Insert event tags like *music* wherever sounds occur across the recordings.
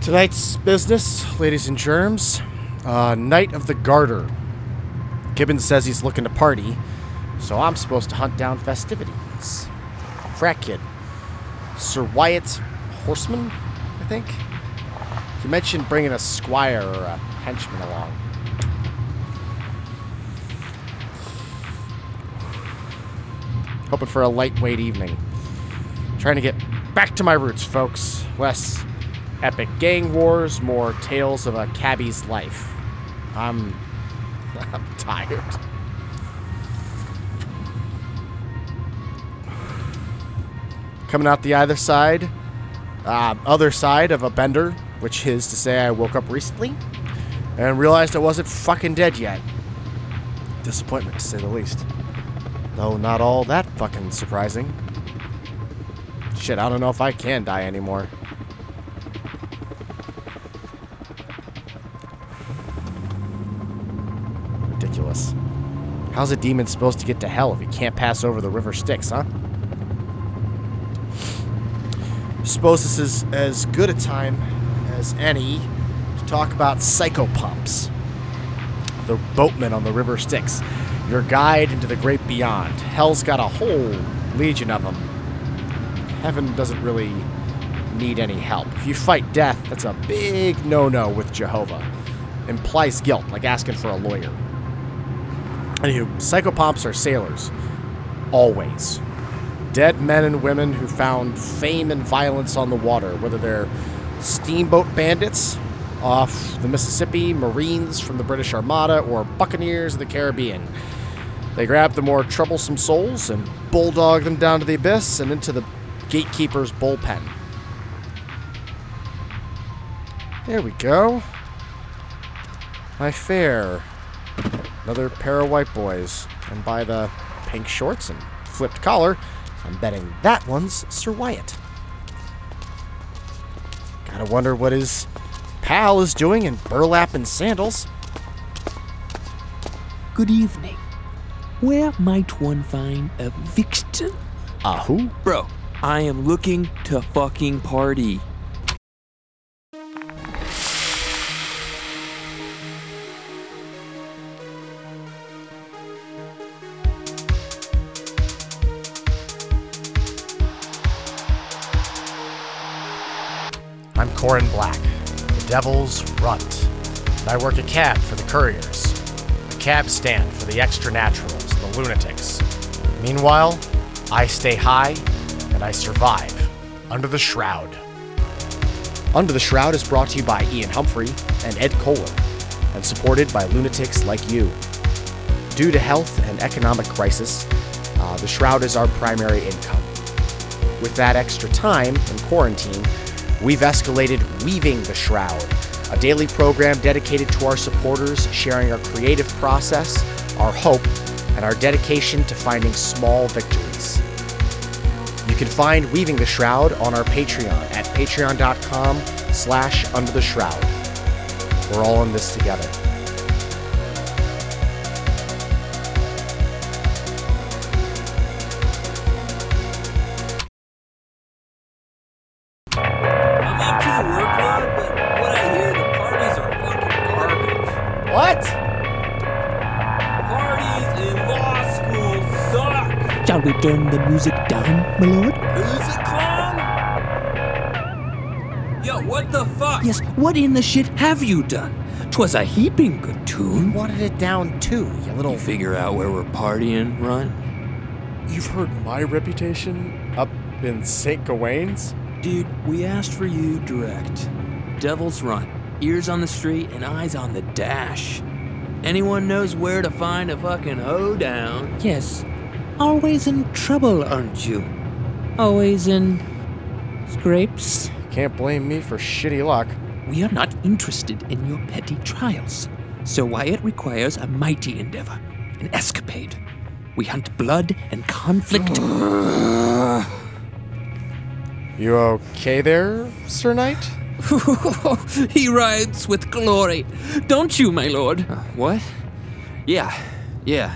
Tonight's business, ladies and germs, uh, Knight of the Garter. Gibbons says he's looking to party, so I'm supposed to hunt down festivities. Frat kid. Sir Wyatt Horseman, I think? He mentioned bringing a squire or a henchman along. Hoping for a lightweight evening. Trying to get back to my roots, folks. Less epic gang wars, more tales of a cabbie's life. I'm. *laughs* I'm tired. Coming out the either side, uh, other side of a bender, which is to say, I woke up recently and realized I wasn't fucking dead yet. Disappointment, to say the least. Though not all that fucking surprising. Shit, I don't know if I can die anymore. How's a demon supposed to get to hell if he can't pass over the river Styx, huh? Suppose this is as good a time as any to talk about psychopomps. The boatmen on the river Styx. Your guide into the great beyond. Hell's got a whole legion of them. Heaven doesn't really need any help. If you fight death, that's a big no no with Jehovah. Implies guilt, like asking for a lawyer. Anywho, psychopomps are sailors. Always. Dead men and women who found fame and violence on the water, whether they're steamboat bandits off the Mississippi, Marines from the British Armada, or buccaneers of the Caribbean. They grab the more troublesome souls and bulldog them down to the abyss and into the gatekeeper's bullpen. There we go. My fare. Another pair of white boys. And by the pink shorts and flipped collar, I'm betting that one's Sir Wyatt. Gotta wonder what his pal is doing in burlap and sandals. Good evening. Where might one find a victim? Ah, who? Bro, I am looking to fucking party. Corin Black, the Devil's Runt, and I work a cab for the couriers. A cab stand for the extra naturals, the lunatics. Meanwhile, I stay high and I survive under the shroud. Under the Shroud is brought to you by Ian Humphrey and Ed Kohler, and supported by lunatics like you. Due to health and economic crisis, uh, the Shroud is our primary income. With that extra time in quarantine, we've escalated Weaving the Shroud, a daily program dedicated to our supporters sharing our creative process, our hope, and our dedication to finding small victories. You can find Weaving the Shroud on our Patreon at patreon.com slash under the shroud. We're all in this together. Shall we turn the music down, my lord? Who's it clown? Yo, what the fuck? Yes, what in the shit have you done? 'Twas a heaping good tune. Wanted it down too, you little. You figure out where we're partying, run? You've heard my reputation up in St. Gawain's? Dude, we asked for you direct. Devil's Runt. Ears on the street and eyes on the dash. Anyone knows where to find a fucking hoedown. Yes, always in trouble, aren't you? Always in scrapes? Can't blame me for shitty luck. We are not interested in your petty trials. So Wyatt requires a mighty endeavor, an escapade. We hunt blood and conflict. *sighs* You okay there, Sir Knight? *laughs* he rides with glory. Don't you, my lord? Uh, what? Yeah, yeah.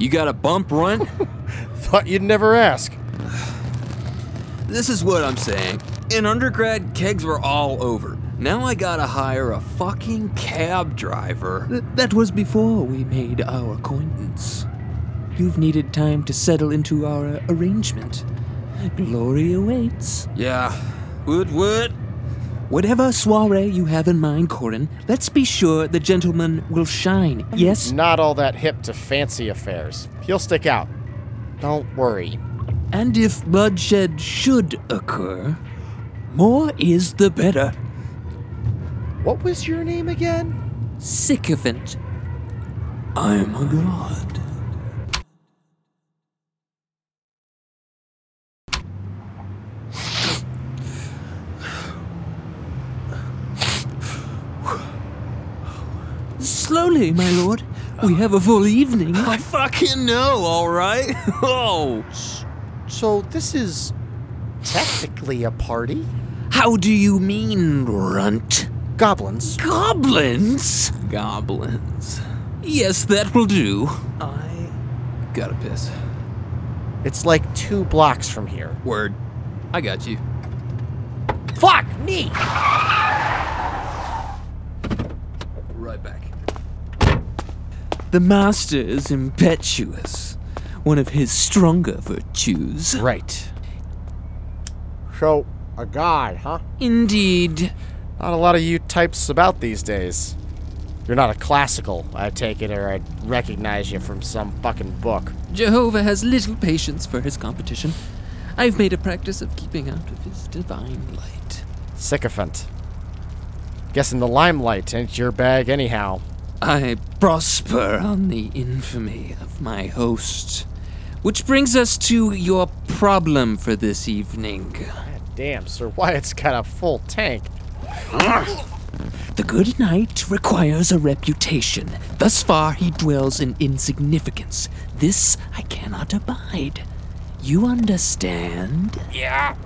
You got a bump run? *laughs* Thought you'd never ask. This is what I'm saying. In undergrad, kegs were all over. Now I gotta hire a fucking cab driver. Th- that was before we made our acquaintance. You've needed time to settle into our arrangement. Glory awaits. Yeah. Would would. Whatever soiree you have in mind, Corin, let's be sure the gentleman will shine. Yes? Not all that hip to fancy affairs. He'll stick out. Don't worry. And if bloodshed should occur, more is the better. What was your name again? Sycophant. I'm a god. Slowly, my lord. We have a full evening. I fucking know, alright? *laughs* oh. So this is technically a party? How do you mean, runt? Goblins. Goblins? Goblins. Yes, that will do. I gotta piss. It's like two blocks from here. Word. I got you. Fuck me! Right back. The master is impetuous, one of his stronger virtues. Right. So, a god, huh? Indeed. Not a lot of you types about these days. You're not a classical, I take it, or I'd recognize you from some fucking book. Jehovah has little patience for his competition. I've made a practice of keeping out of his divine light. Sycophant. Guessing the limelight ain't your bag anyhow. I prosper on the infamy of my host. Which brings us to your problem for this evening. God damn, Sir Wyatt's got a full tank. The good knight requires a reputation. Thus far, he dwells in insignificance. This I cannot abide. You understand? Yeah.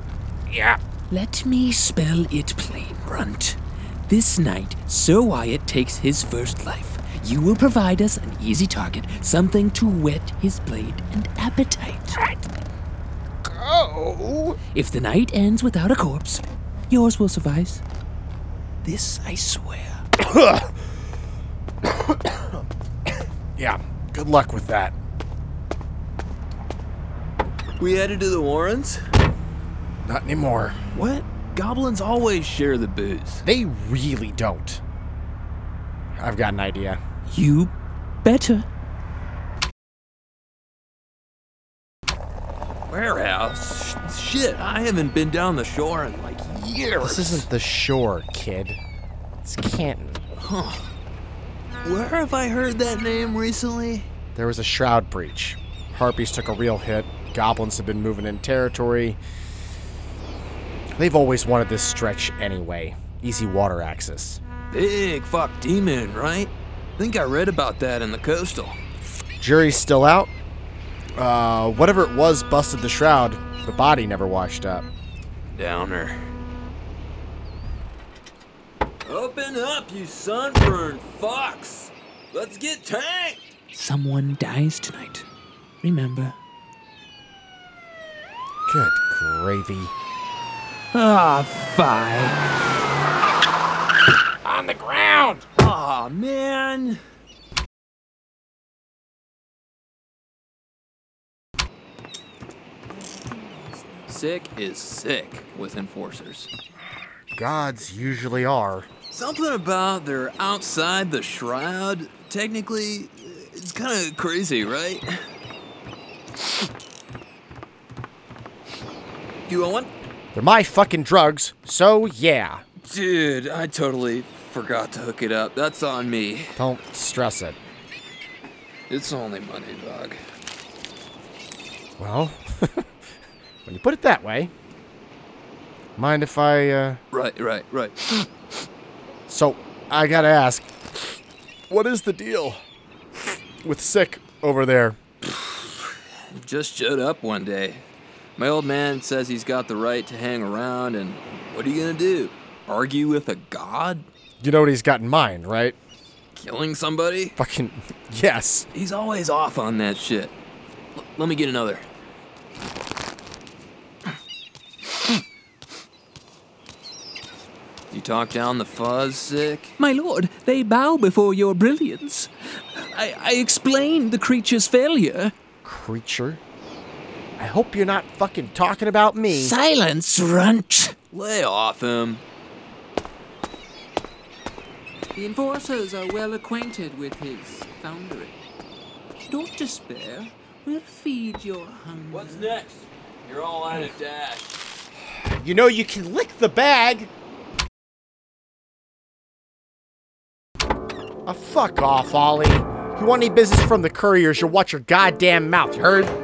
Yeah. Let me spell it plain, Runt. This night, Sir Wyatt takes his first life. You will provide us an easy target, something to whet his blade and appetite. Go! If the night ends without a corpse, yours will suffice. This I swear. *coughs* Yeah, good luck with that. We headed to the Warrens? Not anymore. What? Goblins always share the booze. They really don't. I've got an idea. You better. Warehouse? Sh- Shit, I haven't been down the shore in like years. This isn't the shore, kid. It's Canton. Huh. Where have I heard that name recently? There was a shroud breach. Harpies took a real hit. Goblins have been moving in territory. They've always wanted this stretch anyway. Easy water access. Big fuck demon, right? Think I read about that in the coastal. Jury's still out. Uh, whatever it was busted the shroud. The body never washed up. Downer. Open up, you sunburned fucks! Let's get tanked! Someone dies tonight. Remember. Good gravy. Ah, fine. On the ground! Aw, man! Sick is sick with enforcers. Gods usually are. Something about they're outside the shroud. Technically, it's kind of crazy, right? You want one? They're my fucking drugs, so yeah. Dude, I totally forgot to hook it up. That's on me. Don't stress it. It's only money, dog. Well, *laughs* when you put it that way, mind if I, uh. Right, right, right. *gasps* So, I gotta ask, what is the deal with Sick over there? Just showed up one day. My old man says he's got the right to hang around, and what are you gonna do? Argue with a god? You know what he's got in mind, right? Killing somebody? Fucking *laughs* yes. He's always off on that shit. L- let me get another. You talk down the fuzz, sick? My lord, they bow before your brilliance. I, I explained the creature's failure. Creature? I hope you're not fucking talking about me. Silence, runt! Lay off him. The enforcers are well acquainted with his foundry. Don't despair. We'll feed your hunger. What's next? You're all out of dash. You know you can lick the bag. Uh, fuck off, Ollie. You want any business from the couriers, you'll watch your goddamn mouth, you heard?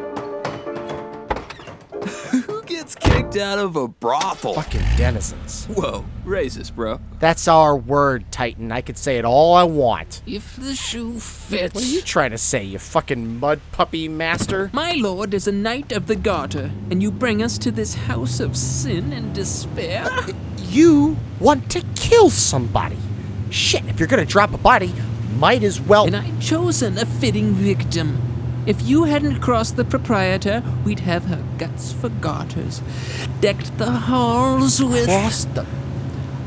Kicked out of a brothel? Fucking denizens. Whoa, racist, bro. That's our word, Titan. I could say it all I want. If the shoe fits. What are you trying to say, you fucking mud puppy master? My lord is a knight of the garter, and you bring us to this house of sin and despair? *laughs* You want to kill somebody. Shit, if you're gonna drop a body, might as well. and I've chosen a fitting victim. If you hadn't crossed the proprietor, we'd have her guts for garters, decked the halls with. Cross the.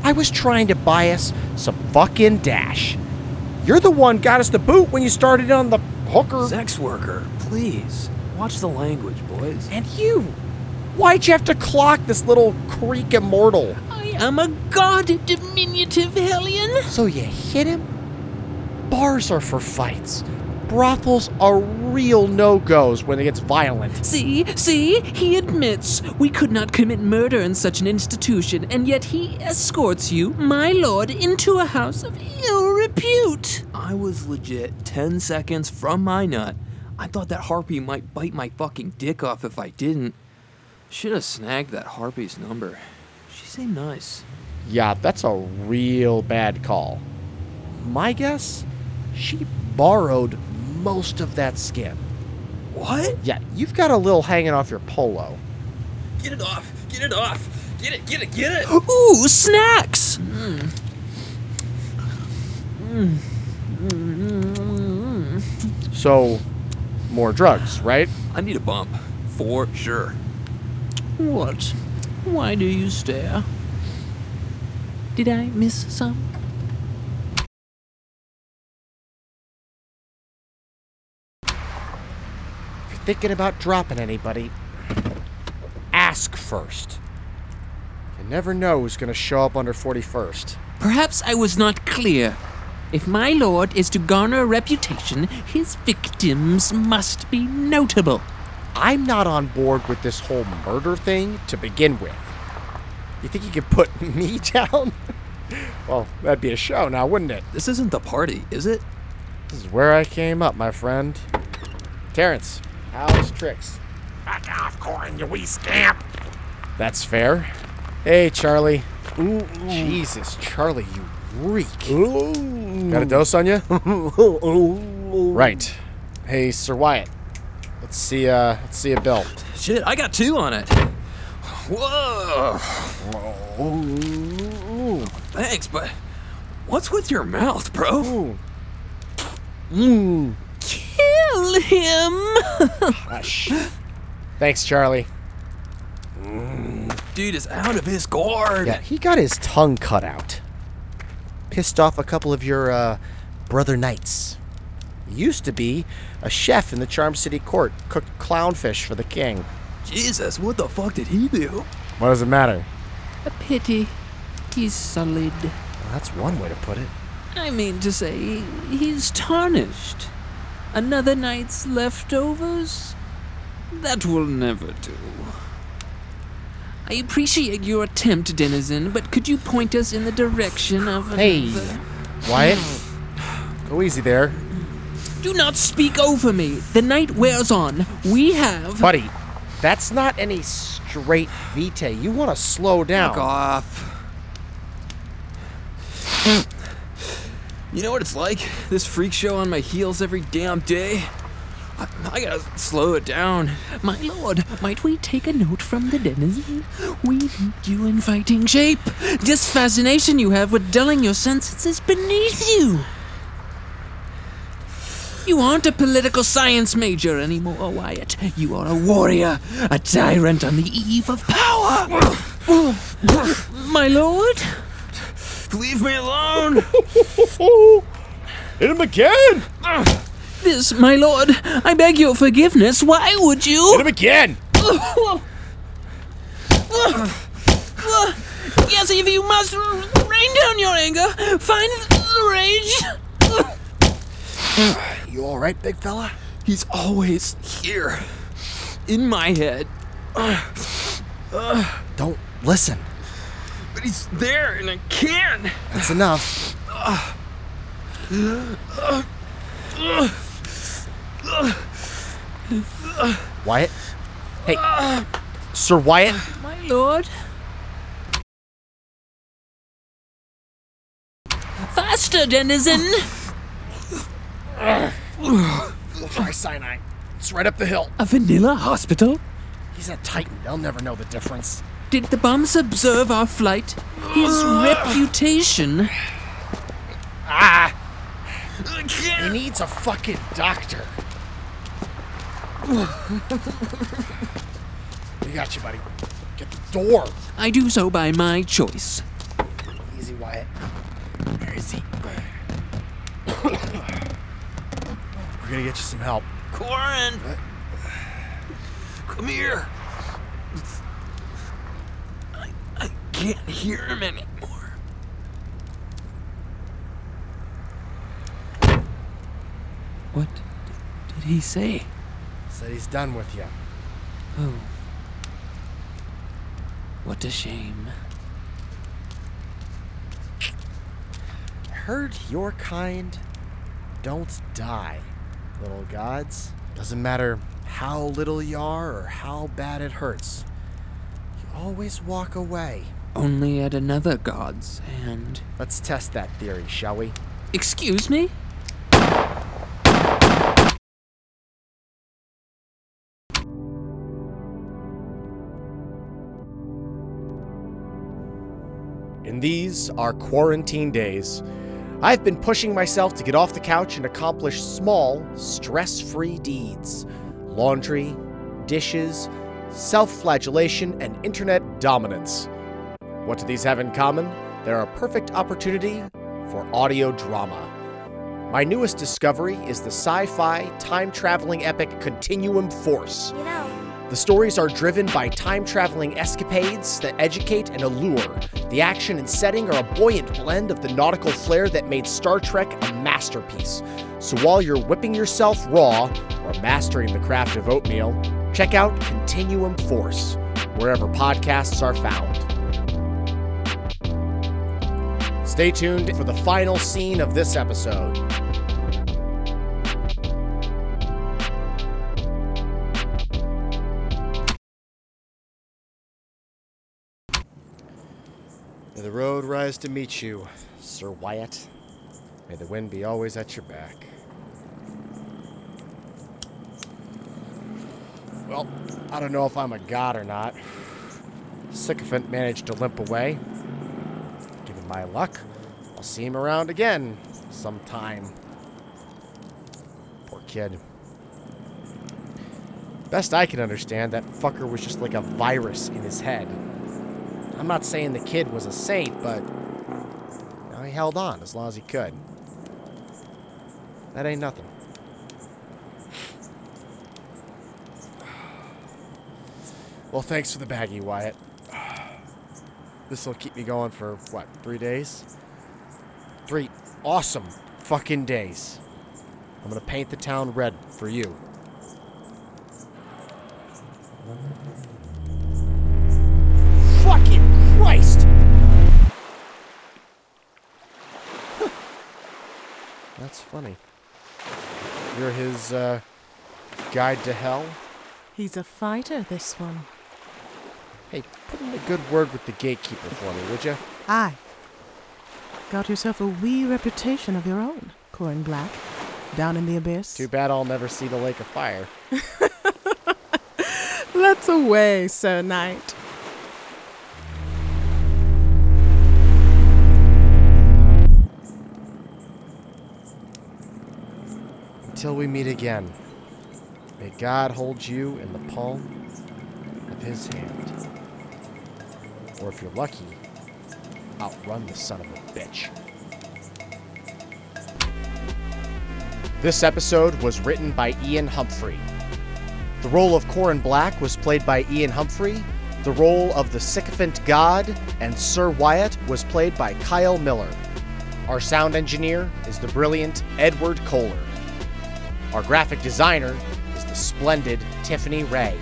I was trying to buy us some fucking dash. You're the one got us the boot when you started on the hooker. Sex worker, please. Watch the language, boys. And you. Why'd you have to clock this little creek immortal? I am a god diminutive hellion. So you hit him? Bars are for fights. Brothels are real no goes when it gets violent. See, see, he admits we could not commit murder in such an institution, and yet he escorts you, my lord, into a house of ill repute. I was legit 10 seconds from my nut. I thought that harpy might bite my fucking dick off if I didn't. Should have snagged that harpy's number. She seemed nice. Yeah, that's a real bad call. My guess? She borrowed most of that skin. What? Yeah, you've got a little hanging off your polo. Get it off! Get it off! Get it, get it, get it! *gasps* Ooh, snacks! So, more drugs, right? I need a bump. For sure. What? Why do you stare? Did I miss some? Thinking about dropping anybody, ask first. You never know who's gonna show up under 41st. Perhaps I was not clear. If my lord is to garner a reputation, his victims must be notable. I'm not on board with this whole murder thing to begin with. You think you could put *laughs* me down? *laughs* well, that'd be a show now, wouldn't it? This isn't the party, is it? This is where I came up, my friend. Terrence, how's tricks? Back off, Corin, you wee scamp! That's fair. Hey, Charlie. Ooh, Jesus, Charlie, you reek. Ooh. Got a dose on you? *laughs* right. Hey, Sir Wyatt. Let's see. Uh, let's see a bill. Shit, I got two on it. Whoa! Thanks, but what's with your mouth, bro? Kill him! Hush. Thanks, Charlie. Dude is out of his gourd. Yeah, he got his tongue cut out. Pissed off a couple of your uh, brother knights. He used to be a chef in the Charm City court, cooked clownfish for the king. Jesus, what the fuck did he do? What does it matter? A pity. He's sullied. Well, that's one way to put it. I mean to say, he's tarnished. Another night's leftovers? That will never do. I appreciate your attempt, Denizen, but could you point us in the direction of Hey, another- Wyatt. Go easy there. Do not speak over me. The night wears on. We have. Buddy, that's not any straight vitae. You want to slow down. Fuck off. You know what it's like? This freak show on my heels every damn day? I, I gotta slow it down. My lord, might we take a note from the denizen? We need you in fighting shape. This fascination you have with dulling your senses is beneath you. You aren't a political science major anymore, Wyatt. You are a warrior, a tyrant on the eve of power. *laughs* My lord? Leave me alone! Hit him again! This, my lord, I beg your forgiveness. Why would you? Hit him again! Yes, if you must rain down your anger, find the rage. You alright, big fella? He's always here. In my head. Don't listen. But he's there and I can't. That's enough. Wyatt? Hey, Sir Wyatt? My lord. Faster, denizen. We'll try Sinai. It's right up the hill. A vanilla hospital? He's a titan. They'll never know the difference. Did the bums observe our flight? His reputation. Ah! He needs a fucking doctor. *laughs* we got you, buddy. Get the door. I do so by my choice. Easy, Wyatt. Where is he? We're gonna get you some help. Corin! Come here. I, I can't hear him anymore. What did he say? Said he's done with you. Oh. What a shame. Heard your kind don't die, little gods. Doesn't matter how little you are or how bad it hurts. You always walk away. Only at another god's hand. Let's test that theory, shall we? Excuse me? In these, our quarantine days, I've been pushing myself to get off the couch and accomplish small, stress free deeds laundry, dishes, self flagellation, and internet dominance. What do these have in common? They're a perfect opportunity for audio drama. My newest discovery is the sci fi time traveling epic Continuum Force. You know, The stories are driven by time traveling escapades that educate and allure. The action and setting are a buoyant blend of the nautical flair that made Star Trek a masterpiece. So while you're whipping yourself raw or mastering the craft of oatmeal, check out Continuum Force, wherever podcasts are found. Stay tuned for the final scene of this episode. May the road rise to meet you, Sir Wyatt. May the wind be always at your back. Well, I don't know if I'm a god or not. Sycophant managed to limp away. My luck, I'll see him around again sometime. Poor kid. Best I can understand, that fucker was just like a virus in his head. I'm not saying the kid was a saint, but he held on as long as he could. That ain't nothing. *sighs* Well, thanks for the baggie, Wyatt. This will keep me going for, what, three days? Three awesome fucking days. I'm gonna paint the town red for you. Fucking Christ! *laughs* That's funny. You're his, uh, guide to hell? He's a fighter, this one. Hey, put in a good word with the gatekeeper for me, would you? Aye. Got yourself a wee reputation of your own, Corin Black. Down in the abyss. Too bad I'll never see the Lake of Fire. *laughs* Let's away, Sir Knight. Until we meet again, may God hold you in the palm of his hand. Or if you're lucky, outrun the son of a bitch. This episode was written by Ian Humphrey. The role of Corin Black was played by Ian Humphrey. The role of the sycophant god and Sir Wyatt was played by Kyle Miller. Our sound engineer is the brilliant Edward Kohler. Our graphic designer is the splendid Tiffany Ray.